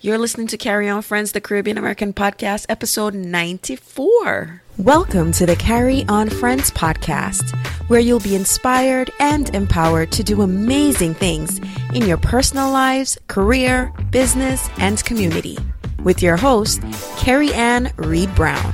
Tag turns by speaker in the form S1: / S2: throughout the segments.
S1: You're listening to Carry On Friends, the Caribbean American podcast, episode 94. Welcome to the Carry On Friends podcast, where you'll be inspired and empowered to do amazing things in your personal lives, career, business, and community. With your host, Kerry Ann Reid Brown.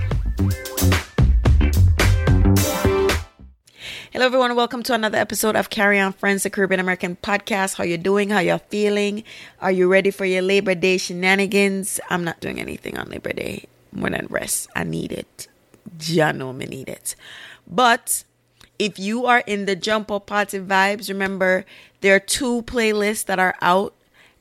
S1: Hello, everyone. Welcome to another episode of Carry On Friends, the Caribbean American podcast. How you doing? How you're feeling? Are you ready for your Labor Day shenanigans? I'm not doing anything on Labor Day more than rest. I need it. Ya know me need it. But if you are in the jump up party vibes, remember there are two playlists that are out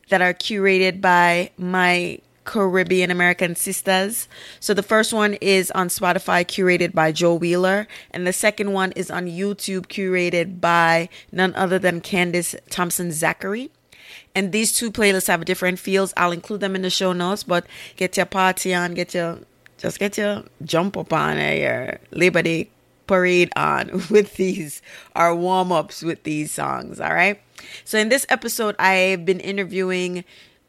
S1: that are curated by my Caribbean American sisters. So the first one is on Spotify, curated by Jo Wheeler, and the second one is on YouTube, curated by none other than Candace Thompson Zachery. And these two playlists have different feels. I'll include them in the show notes, but get your party on, get your just get your jump up on eh, your Labor Day parade on with these our warm ups with these songs. All right. So in this episode, I've been interviewing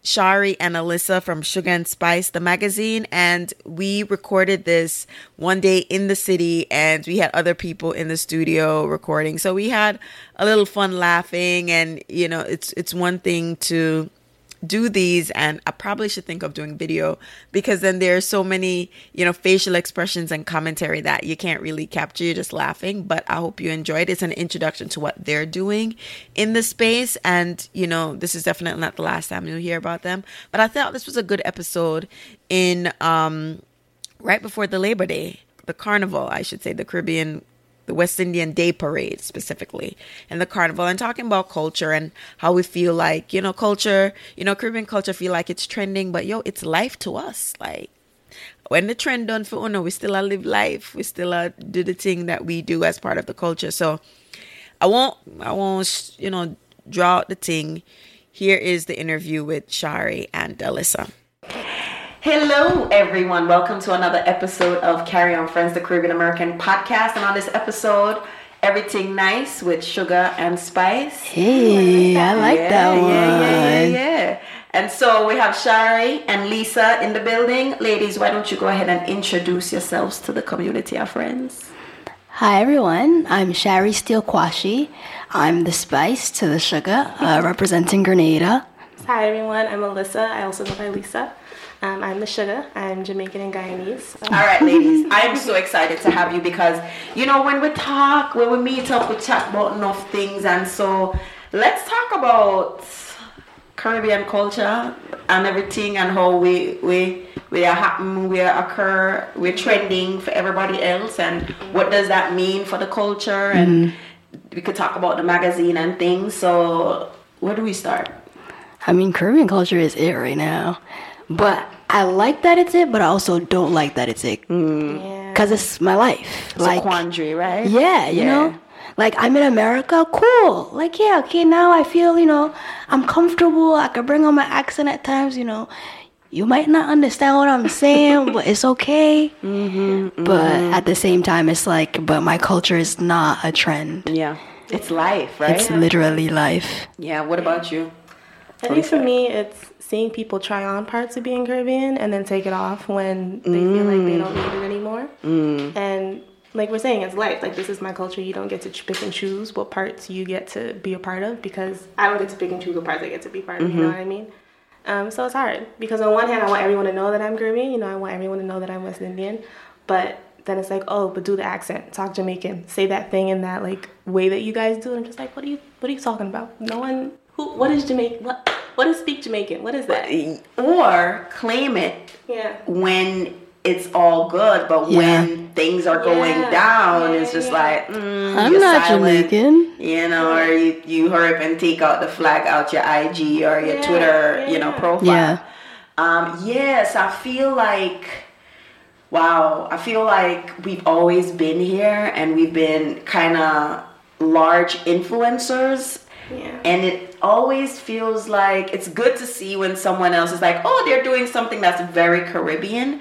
S1: Shari and Alissa from Shuga N Spice, the magazine, and we recorded this one day in the city, and we had other people in the studio recording. So we had a little fun laughing, and you know, it's it's one thing to do these and I probably should think of doing video because then there are so many, you know, facial expressions and commentary that you can't really capture. You're just laughing, but I hope you enjoyed. It's an introduction to what they're doing in the space. And, you know, this is definitely not the last time you'll hear about them. But I thought this was a good episode in um right before the Labor Day, the carnival, I should say, the Caribbean the West Indian Day Parade specifically, and the carnival, and talking about culture and how we feel like, you know, culture, you know, Caribbean culture feel like it's trending, but yo, it's life to us. Like when the trend done for Uno, we still live life. We still do the thing that we do as part of the culture. So I won't, I won't, you know, draw out the thing. Here is the interview with Shari and Alissa. Hello, everyone. Welcome to another episode of Carry On Friends, the Caribbean American podcast. And on this episode, everything nice with sugar and spice.
S2: Hey, I like
S1: yeah,
S2: that one.
S1: Yeah, yeah, yeah. And so we have Shari and Lisa in the building. Ladies, why don't you go ahead and introduce yourselves to the community of friends?
S2: Hi, everyone. I'm Shari Stiell Quashie. I'm the spice to the sugar, uh, representing Grenada.
S3: Hi, everyone. I'm Alissa. I also go by Lisa. Um, I'm the sugar. I'm Jamaican and Guyanese. So.
S1: All right, ladies. I am so excited to have you because you know when we talk, when we meet up, we chat about enough things, and so let's talk about Caribbean culture and everything, and how we we we are happening, we are occur, we're trending for everybody else, and what does that mean for the culture, and we could talk about the magazine and things. So where do we start?
S2: I mean, Caribbean culture is it right now. But I like that it's it, but I also don't like that it's it. Because it's my life.
S1: It's a quandary, right?
S2: Yeah, you
S1: Yeah.
S2: know? Like, I'm in America, cool. Like, yeah, okay, now I feel, you know, I'm comfortable. I can bring on my accent at times, you know. You might not understand what I'm saying, but it's okay.
S1: Mm-hmm,
S2: But at the same time, it's like, but my culture is not a trend.
S1: Yeah, it's life, right?
S2: It's literally life.
S1: yeah. What about you?
S3: I think for me, it's seeing people try on parts of being Caribbean and then take it off when they feel like they don't need it anymore. And like we're saying, it's life. Like this is my culture. You don't get to pick and choose what parts you get to be a part of because I don't get to pick and choose what parts I get to be part of. You know what I mean? Um, so it's hard because on one hand, I want everyone to know that I'm Caribbean. You know, I want everyone to know that I'm West Indian. But then it's like, oh, but do the accent, talk Jamaican, say that thing in that like way that you guys do. And I'm just like, what are you, what are you talking about? No one, who, what is Jamaican? What, what is speak Jamaican? What is that?
S1: Or claim it
S3: Yeah.
S1: when it's all good, but
S2: Yeah.
S1: when things are going
S3: Yeah.
S1: down,
S3: Yeah,
S1: it's just
S3: yeah.
S1: like mm,
S2: I'm
S1: you're
S2: not
S1: silent,
S2: Jamaican.
S1: You know, or you, you hurry up and take out the flag out your IG or your
S3: Yeah,
S1: Twitter, you know, profile.
S2: Yeah.
S1: Um, yes, I feel like wow, I feel like we've always been here and we've been kind of large influencers.
S3: Yeah.
S1: And it always feels like it's good to see when someone else is like, oh, they're doing something that's very Caribbean.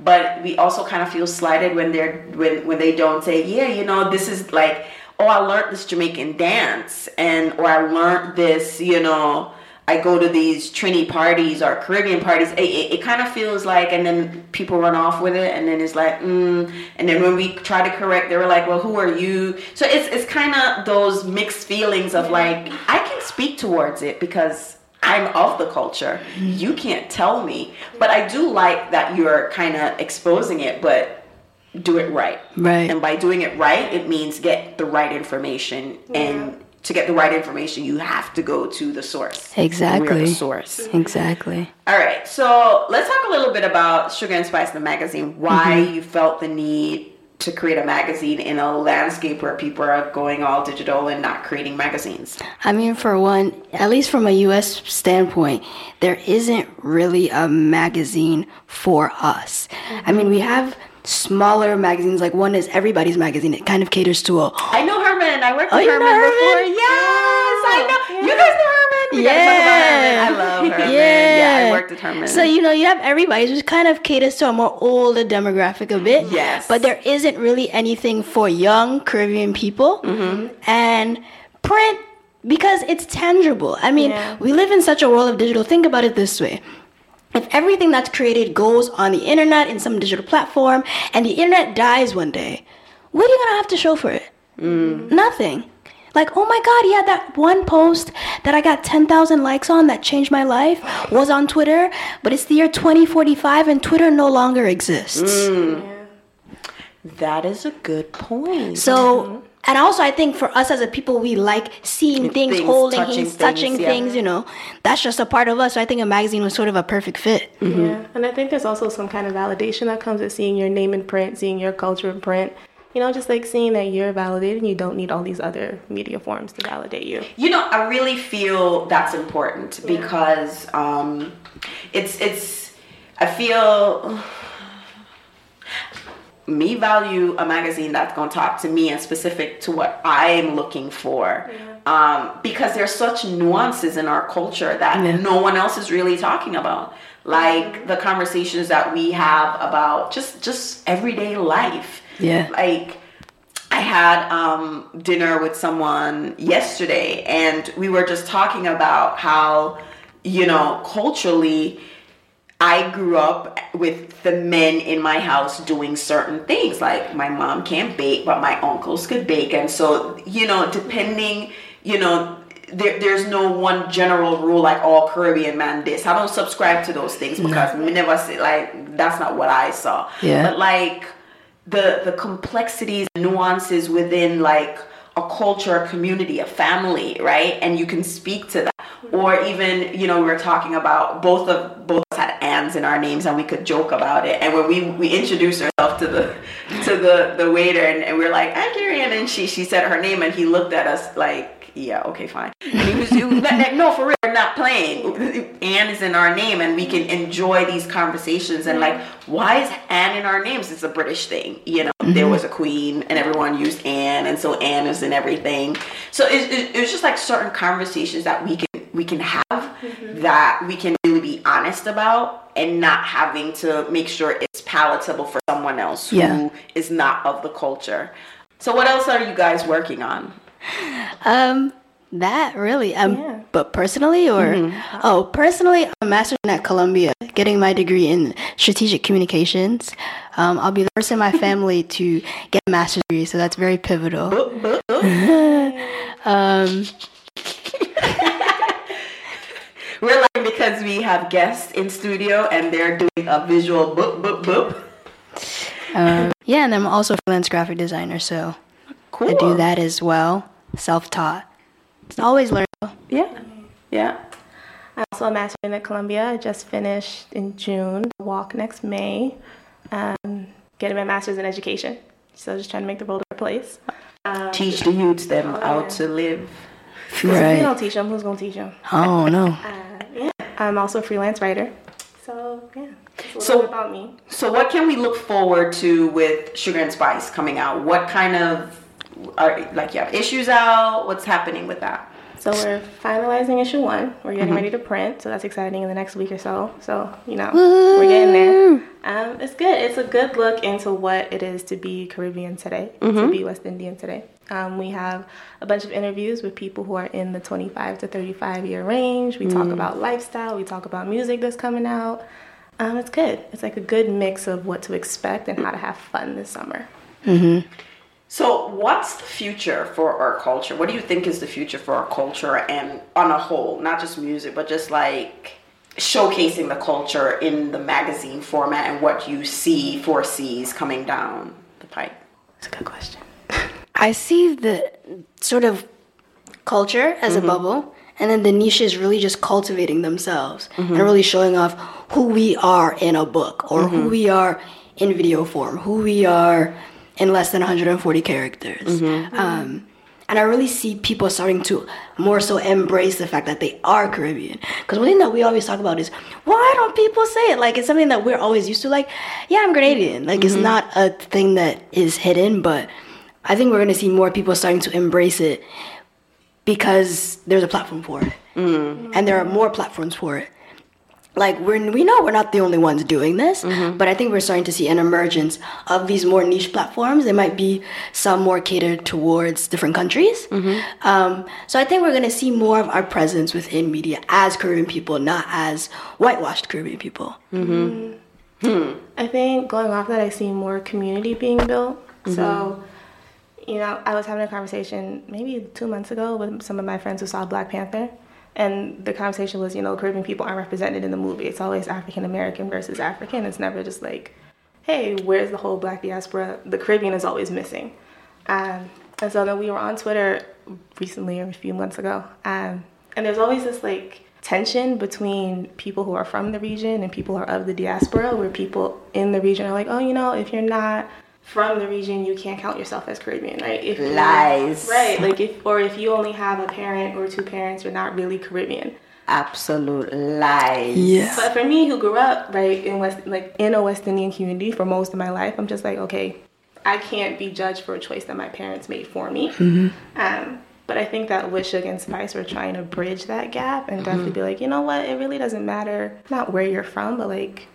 S1: But we also kind of feel slighted when they're when when they don't say, yeah, you know, this is like, oh, I learned this Jamaican dance, and or I learned this, you know, I go to these Trini parties or Caribbean parties, it, it, it kind of feels like, and then people run off with it, and then it's like, mm. and then when we try to correct, they were like, well, who are you? So it's it's kind of those mixed feelings of like, I can speak towards it because I'm of the culture. You can't tell me, but I do like that you're kind of exposing it, but do it right.
S2: Right.
S1: And by doing it right, it means get the right information and to get the right information, you have to go to the source. We're
S2: Exactly.
S1: the source.
S2: Exactly.
S1: All right, so let's talk a little bit about Shuga N Spice, the magazine. Why mm-hmm. you felt the need to create a magazine in a landscape where people are going all digital and not creating magazines.
S2: I mean, for one, at least from a US standpoint, there isn't really a magazine for us. I mm-hmm. mean, we have smaller magazines, like one is Everybody's Magazine. It kind of caters to a
S1: I know Herman. I worked
S2: Oh,
S1: with
S2: you
S1: Herman before.
S2: Herman?
S1: Yes, I know. You guys know Herman. We gotta talk about Herman. I love Herman. Yeah, yeah, I worked with Herman.
S2: So you know, you have everybody's, which kind of caters to a more older demographic a bit.
S1: Yes.
S2: But there isn't really anything for young Caribbean people,
S1: Mm-hmm.
S2: and print because it's tangible. I mean,
S3: Yeah.
S2: we live in such a world of digital. Think about it this way. If everything that's created goes on the internet in some digital platform and the internet dies one day, what are you gonna have to show for it?
S1: Mm.
S2: Nothing. Like, oh my god, yeah, that one post that I got 10,000 likes on that changed my life was on Twitter, but it's the year 2045 and Twitter no longer exists.
S1: Mm. that is a good point.
S2: So, and also I think for us as a people, we like seeing things,
S1: Things,
S2: holding
S1: touching
S2: things,
S1: things,
S2: touching
S1: yeah.
S2: things, you know. That's just a part of us. So I think a magazine was sort of a perfect fit.
S3: Yeah, and I think there's also some kind of validation that comes with seeing your name in print, seeing your culture in print. You know, just like seeing that you're validated and you don't need all these other media forms to validate you.
S1: You know, I really feel that's important because um, it's it's. I feel me value a magazine that's gonna talk to me and specific to what I'm looking for. Um, because there's such nuances in our culture that
S2: Yeah.
S1: no one else is really talking about. Like the conversations that we have about just just everyday life.
S2: Yeah.
S1: Like I had um, dinner with someone yesterday, and we were just talking about how, you know, culturally, I grew up with the men in my house doing certain things. Like my mom can't bake, but my uncles could bake, and so you know, depending, you know. There, there's no one general rule like all Caribbean man this. I don't subscribe to those things because me never say like that's not what I saw.
S2: Yeah.
S1: But like the the complexities nuances within like a culture a community a family right? And you can speak to that. Or even you know we were talking about both of both had ands in our names and we could joke about it. And when we we introduced ourselves to the to the the waiter and, and we are like i'm Ann," and she she said her name and he looked at us like yeah okay fine. And he was he was like, no for real we're not playing. Anne is in our name and we can enjoy these conversations and like why is anne in our names? It's a british thing you know? There mm-hmm. was a queen and everyone used anne and so anne is in everything. So it, it, it was just like certain conversations that we can we can have mm-hmm. that we can really be honest about and not having to make sure it's palatable for someone else
S2: Yeah.
S1: who is not of the culture. So what else are you guys working on
S2: Um, that really. Um,
S3: Yeah.
S2: but personally, or oh, personally, I'm a master's at Columbia, getting my degree in strategic communications. Um, I'll be the first in my family to get a master's degree, so that's very pivotal. Um,
S1: We're laughing because we have guests in studio and they're doing a visual boop boop boop.
S2: um, yeah, and I'm also a freelance graphic designer, so
S1: Cool.
S2: I do that as well, self-taught. It's always learning.
S1: Yeah. Yeah.
S3: I'm also a master at Columbia. I just finished in June. Walk next May. Um, getting my master's in education. So just trying to make the world a better place. Um,
S1: Teach the youths them
S3: Oh,
S1: how
S3: yeah.
S1: to live.
S3: 'cause if we don't teach them, who's gonna teach them?
S2: Oh no.
S3: Uh, yeah. I'm also a freelance writer. So yeah, that's a little
S1: So-
S3: about me.
S1: So what can we look forward to with Shuga N Spice coming out? What kind of are like you have issues out? What's happening with that?
S3: So we're finalizing issue one. We're getting ready to print, so that's exciting in the next week or so. So you know, we're getting there. Um, it's good. It's a good look into what it is to be Caribbean today, to be West Indian today. Um, we have a bunch of interviews with people who are in the 25 to 35 year range. We talk about lifestyle, we talk about music that's coming out. Um, it's good. It's like a good mix of what to expect and how to have fun this summer.
S1: So, what's the future for our culture? What do you think is the future for our culture and on a whole, not just music, but just like showcasing the culture in the magazine format and what you see, foresees coming down the pipe?
S3: It's a good question.
S2: I see the sort of culture as a mm-hmm. bubble, and then the niches really just cultivating themselves and mm-hmm. really showing off who we are in a book or who mm-hmm. we are in video form, who we are in less than 140 characters. Mm-hmm. Um, and I really see people starting to more so embrace the fact that they are Caribbean. Because one thing that we always talk about is, why don't people say it? Like, it's something that we're always used to. Like, yeah, I'm Grenadian. Like, it's mm-hmm. not a thing that is hidden, but I think we're going to see more people starting to embrace it because there's a platform for it. Mm. And there are more platforms for it. Like we're we know we're not the only ones doing this, mm-hmm. but I think we're starting to see an emergence of these more niche platforms. There might be some more catered towards different countries. Mm-hmm. Um, so I think we're going to see more of our presence within media as Caribbean people, not as whitewashed Caribbean people. Mm-hmm. Hmm.
S3: I think going off that, I see more community being built. So, you know, I was having a conversation maybe two months ago with some of my friends who saw Black Panther. And the conversation was, you know, Caribbean people aren't represented in the movie. It's always African American versus African. It's never just like, hey, where's the whole black diaspora? The Caribbean is always missing. Um, and so then we were on Twitter recently or a few months ago. Um, and there's always this like tension between people who are from the region and people who are of the diaspora, where people in the region are like, oh, you know, if you're not from the region, you can't count yourself as Caribbean, right? If you-
S1: Lies.
S3: right? Like if or if you only have a parent or two parents, you're not really Caribbean.
S1: Absolute lies.
S2: Yeah.
S3: But for me, who grew up right in West, like in a West Indian community for most of my life, I'm just like, okay, I can't be judged for a choice that my parents made for me. Mhm. Um, but I think that with Shuga N Spice, we're trying to bridge that gap and definitely be like, you know what, it really doesn't matter not where you're from, but like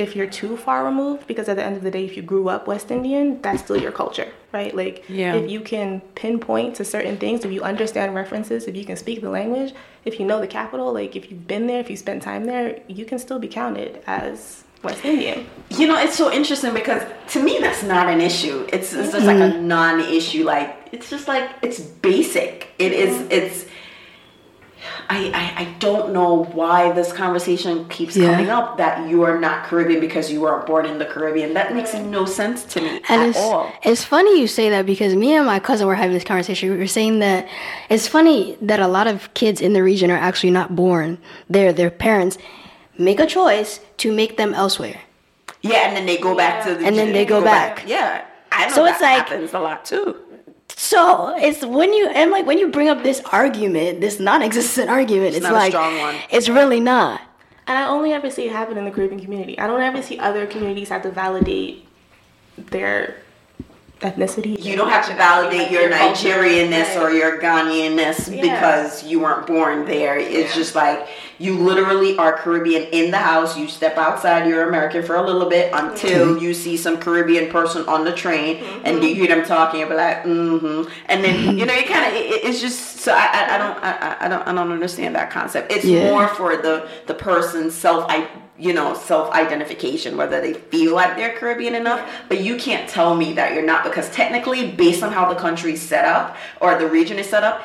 S3: if you're too far removed, because at the end of the day, if you grew up West Indian, that's still your culture, right? Like,
S4: Yeah.
S3: if you can pinpoint to certain things, if you understand references, if you can speak the language, if you know the capital, like if you've been there, if you spent time there, you can still be counted as West Indian.
S1: You know, it's so interesting because to me that's not an issue. It's, it's just like a non-issue. Like it's just like it's basic. It is. It's. I, I, I don't know why this conversation keeps
S2: Yeah.
S1: coming up that you are not Caribbean because you weren't born in the Caribbean. That makes no sense to me
S2: And
S1: at
S2: it's,
S1: all.
S2: it's funny you say that because me and my cousin were having this conversation. We were saying that it's funny that a lot of kids in the region are actually not born there. Their parents make a choice to make them elsewhere.
S1: Yeah, and then they go back to the
S2: And then they go back.
S1: Yeah, I know
S2: So
S1: that
S2: it's like-
S1: happens a lot too.
S2: So it's when you and like when you bring up this argument, this non-existent argument, it's,
S1: not a
S2: like
S1: strong one.
S2: it's really not.
S3: And I only ever see it happen in the Caribbean community. I don't ever see other communities have to validate their ethnicity.
S1: You don't have to validate your
S3: culture.
S1: Nigerianness or your Ghanaianness
S3: Yeah.
S1: because you weren't born there. It's just like you literally are Caribbean in the house. You step outside, you're American for a little bit until you see some Caribbean person on the train and you hear them talking. You'll be like, mm-hmm. And then you know, you kind of it, it's just so I, I, I don't I, I- don't I don't understand that concept. It's
S2: Yeah.
S1: more for the the person's self I you know self identification whether they feel like they're Caribbean enough. But you can't tell me that you're not because technically, based on how the country's set up or the region is set up.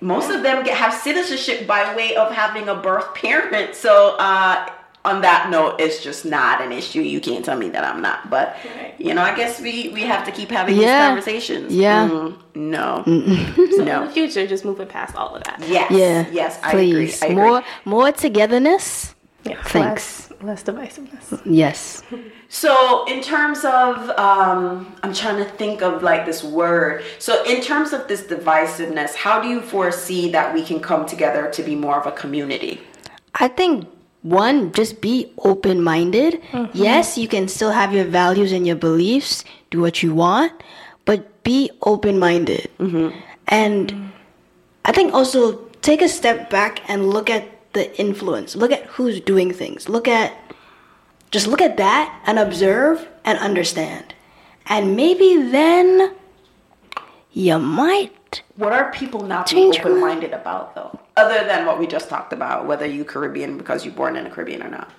S1: Most of them get, have citizenship by way of having a birth parent. So, uh, on that note, it's just not an issue. You can't tell me that I'm not. But, you know, I guess we, we have to keep having
S2: Yeah.
S1: these conversations.
S2: Yeah.
S1: Mm, no.
S3: So in
S1: no.
S3: the future, just moving past all of that.
S1: Yes.
S2: Yeah.
S1: Yes, I
S2: Please.
S1: agree. I agree.
S2: More more togetherness.
S3: Yeah,
S2: Thanks.
S3: Less, less divisiveness.
S2: Yes.
S1: So, in terms of, um, I'm trying to think of like this word. So, in terms of this divisiveness, how do you foresee that we can come together to be more of a community?
S2: I think one, just be open minded. Mm-hmm. Yes, you can still have your values and your beliefs, do what you want, but be open minded. Mm-hmm. And mm. I think also take a step back and look at the influence. Look at who's doing things. Look at just look at that and observe and understand. And maybe then you might.
S1: What are people not being open minded about though? Other than what we just talked about, whether you Caribbean because you're born in the Caribbean or not.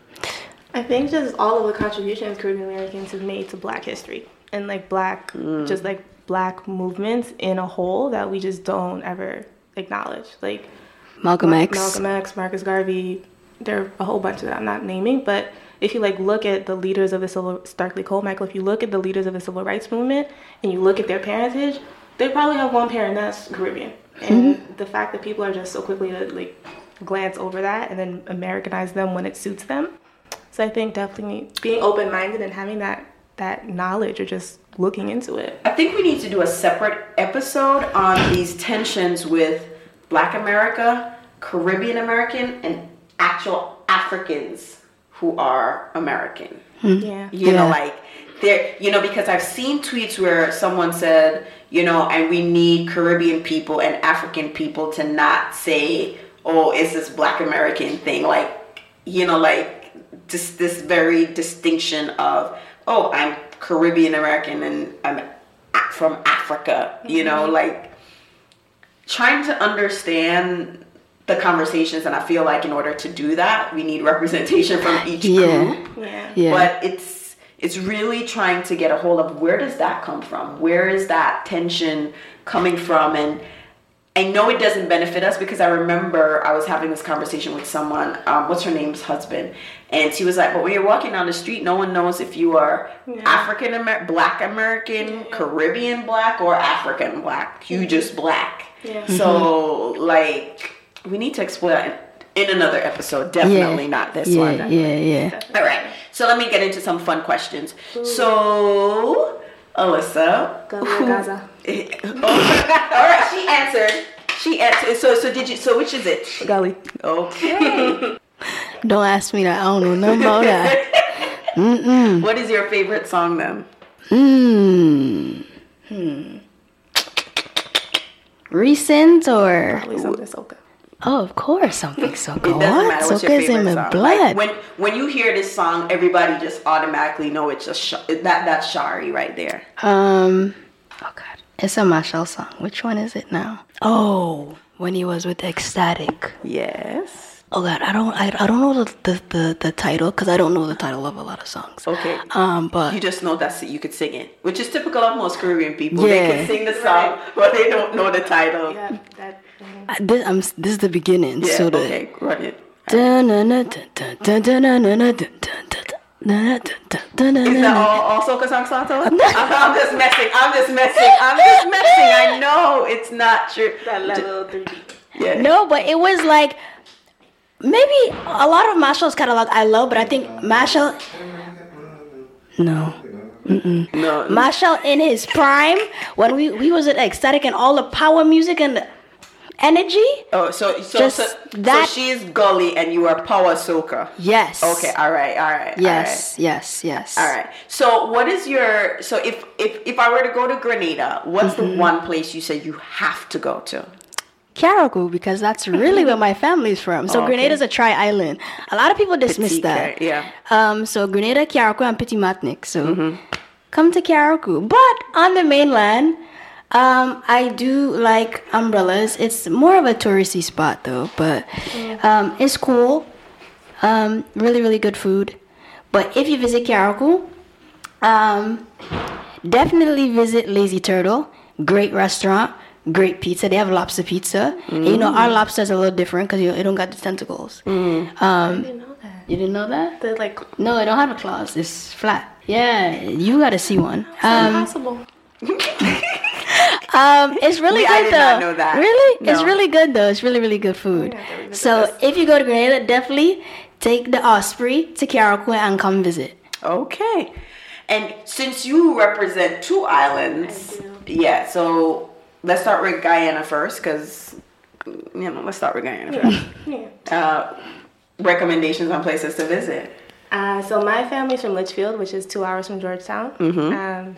S3: I think just all of the contributions Caribbean Americans have made to Black history and like Black, mm. just like Black movements in a whole that we just don't ever acknowledge. Like
S2: Malcolm X.
S3: Malcolm X, Marcus Garvey. There are a whole bunch of that I'm not naming, but if you like look at the leaders of the civil Stokely Carmichael, if you look at the leaders of the civil rights movement and you look at their parentage, they probably have one parent that's Caribbean. And mm-hmm. the fact that people are just so quickly to like glance over that and then Americanize them when it suits them. So I think definitely being open minded and having that that knowledge or just looking into it.
S1: I think we need to do a separate episode on these tensions with Black America, Caribbean American, and actual Africans who are American. Hmm.
S3: Yeah.
S1: You know, like there, you know, because I've seen tweets where someone said, you know, and we need Caribbean people and African people to not say, oh, it's this Black American thing. Like, you know, like just this very distinction of, oh, I'm Caribbean American and I'm from Africa. You know, mm-hmm. like trying to understand the conversations, and I feel like in order to do that, we need representation from each
S2: Yeah.
S1: group.
S3: Yeah.
S2: Yeah.
S1: but it's it's really trying to get a hold of where does that come from? Where is that tension coming from? And i know it doesn't benefit us because i remember i was having this conversation with someone um, what's her name's husband? And she was like but when you're walking down the street no one knows if you are african american black american caribbean black or african black. You just black
S3: Yeah.
S1: so like we need to explore that in, in another episode definitely not this
S2: yeah,
S1: one
S2: Yeah, yeah.
S1: all right, so let me get into some fun questions. So,
S3: Alissa, Gaza.
S1: oh, all right, she answered. She answered. So, so did you? So, which is it?
S3: Gully.
S1: Okay.
S2: Don't ask me that. I don't know nothing about that.
S1: what is your favorite song then?
S2: Hmm. Hmm. Recent or
S3: Probably something soca.
S2: oh, of course, something so
S1: It
S2: good.
S1: doesn't matter what's your
S2: Soca's in
S1: favorite
S2: my
S1: song.
S2: blood.
S1: Like, when when you hear this song, everybody just automatically know it's just Sh- that that's Shari right there.
S2: Um, oh god, it's a Machel song. Which one is it now? Oh, when he was with Xtatik.
S1: Yes.
S2: Oh god, I don't, I, I don't know the the, the, the title because I don't know the title of a lot of songs.
S1: Okay.
S2: Um, but
S1: You just know that's. You could sing it, which is typical of most Caribbean people.
S2: Yeah.
S1: They can sing the song, but they don't know the title.
S3: Yeah, that. mhm.
S2: I- this, I'm, this is the beginning.
S1: Yeah,
S2: so the
S1: okay, run it.
S2: Is
S1: Is that all, all soca songs, Santo? I'm, I'm just messing. I'm just messing. I'm just messing. I know it's not true.
S3: That level three beat.
S1: Yeah.
S2: No, but it was like maybe a lot of Machel's catalog I love, but I think Machel. No, Mm.
S1: No.
S2: Marshall in his prime when we we was at Xtatik and all the power music and energy.
S1: oh, so so
S2: Just
S1: so,
S2: that-
S1: so she's gully and you are power soca.
S2: Yes.
S1: Okay. All right. All right.
S2: Yes. Yes. Yes.
S1: All right. All right. So what is your so if if if I were to go to Grenada, what's
S2: Mm-hmm.
S1: the one place you say you have to go to?
S2: Carriacou because that's really where my family's from. So
S1: Okay.
S2: is a tri island. A lot of people dismiss that.
S1: Yeah.
S2: Um. So Grenada, Carriacou, and Petit Martinique. So
S1: Mm-hmm.
S2: come to Carriacou. But on the mainland, um, I do like umbrellas. It's more of a touristy spot though, but um, it's cool. Um, really, really good food. But if you visit Carriacou, um, definitely visit Lazy Turtle. Great restaurant, great pizza. They have lobster pizza. And, you know, our lobster is a little different because it don't got the tentacles. Um,
S3: I didn't know that.
S2: you didn't know that?
S3: The like
S2: No, it don't have a claws. It's flat. Yeah, you gotta see one. Um,
S3: impossible.
S2: um, it's really
S1: Yeah,
S2: good
S1: I did
S2: though.
S1: not know that.
S2: Really, it's really good though. It's really, really good food.
S3: have to revisit
S2: So if you go to Grenada, definitely take the Osprey to Carriacou and come visit.
S1: Okay. And since you represent two islands, yeah. So let's start with Guyana first, because you know, let's start with Guyana first.
S3: Yeah.
S1: Uh, recommendations on places to visit.
S3: Uh, so my family's from Litchfield, which is two hours from Georgetown.
S1: Mm-hmm.
S3: Um,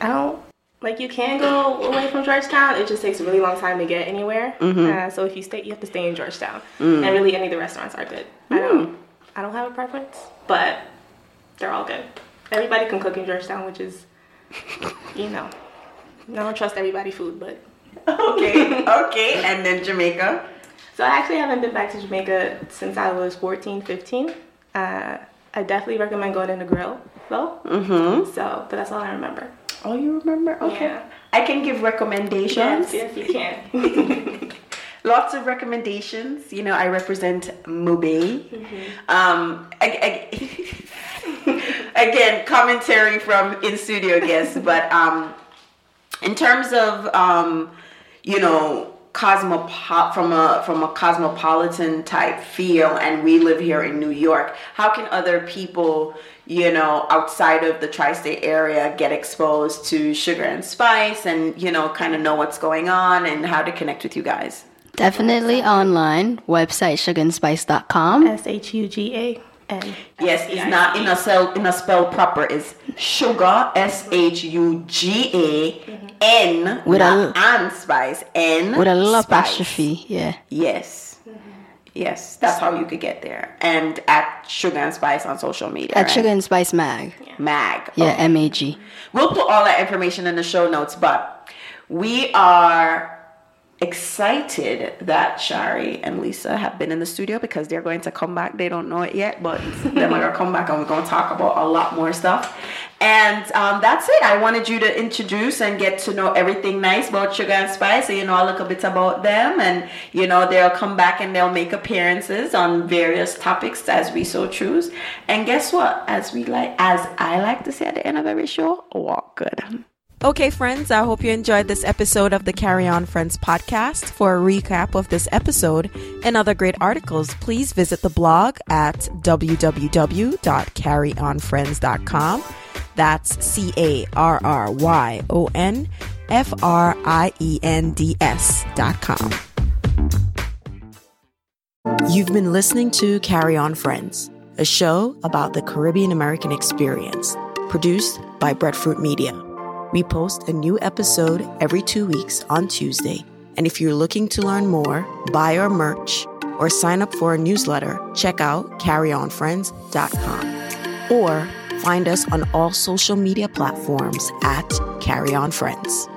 S3: I don't like you can go away from Georgetown. It just takes a really long time to get anywhere.
S1: Mm-hmm.
S3: Uh, so if you stay, you have to stay in Georgetown.
S1: Mm.
S3: And really, any of the restaurants are good. I don't. I don't have a preference, but they're all good. Everybody can cook in Georgetown, which is, you know, I don't trust everybody food, but
S1: Okay, okay. And then Jamaica.
S3: So I actually haven't been back to Jamaica since I was 14, 15. Uh, I definitely recommend going to Negril though. Mm-hmm. So, but that's all I remember.
S1: Oh, you remember? Okay.
S3: Yeah.
S1: I can give recommendations.
S3: Yes, yes, you can.
S1: Lots of recommendations. You know, I represent Mube. Um, I, I- again, commentary from in studio guests, but um, in terms of um, you know cosmopo- from a from a cosmopolitan type feel and we live here in New York how can other people you know outside of the tri-state area get exposed to Shuga N Spice and you know kind of know what's going on and how to connect with you guys
S2: Definitely online. Website sugarandspice.com.
S3: S H U G A N.
S1: yes it's not in a spell in a spell proper it's sugar s-h-u-g-a-n
S2: With a
S1: not and spice n
S2: With a little
S1: spice.
S2: apostrophe. Yeah.
S1: Yes. Yes, that's how you could get there. And at Shuga N Spice on social media.
S2: At
S1: right?
S2: Shuga N Spice Mag.
S1: Mag.
S2: Yeah,
S1: Okay.
S2: M A G.
S1: We'll put all that information in the show notes, but we are excited that Shari and Lisa have been in the studio because they're going to come back. They don't know it yet, but they're going to come back and we're going to talk about a lot more stuff. And um, that's it. I wanted you to introduce and get to know everything nice about Shuga N Spice so you know a little bit about them. And, you know, they'll come back and they'll make appearances on various topics as we so choose. And guess what? As we like, as I like to say at the end of every show, walk good.
S5: Okay, friends, I hope you enjoyed this episode of the Carry On Friends podcast. For a recap of this episode and other great articles, please visit the blog at www.carryonfriends.com. That's C A R R Y O N F R I E N D S dot com. You've been listening to Carry On Friends, a show about the Caribbean American experience, produced by Breadfruit Media. We post a new episode every two weeks on Tuesday. And if you're looking to learn more, buy our merch, or sign up for a newsletter, check out carryonfriends.com. Or find us on all social media platforms at Carry On Friends.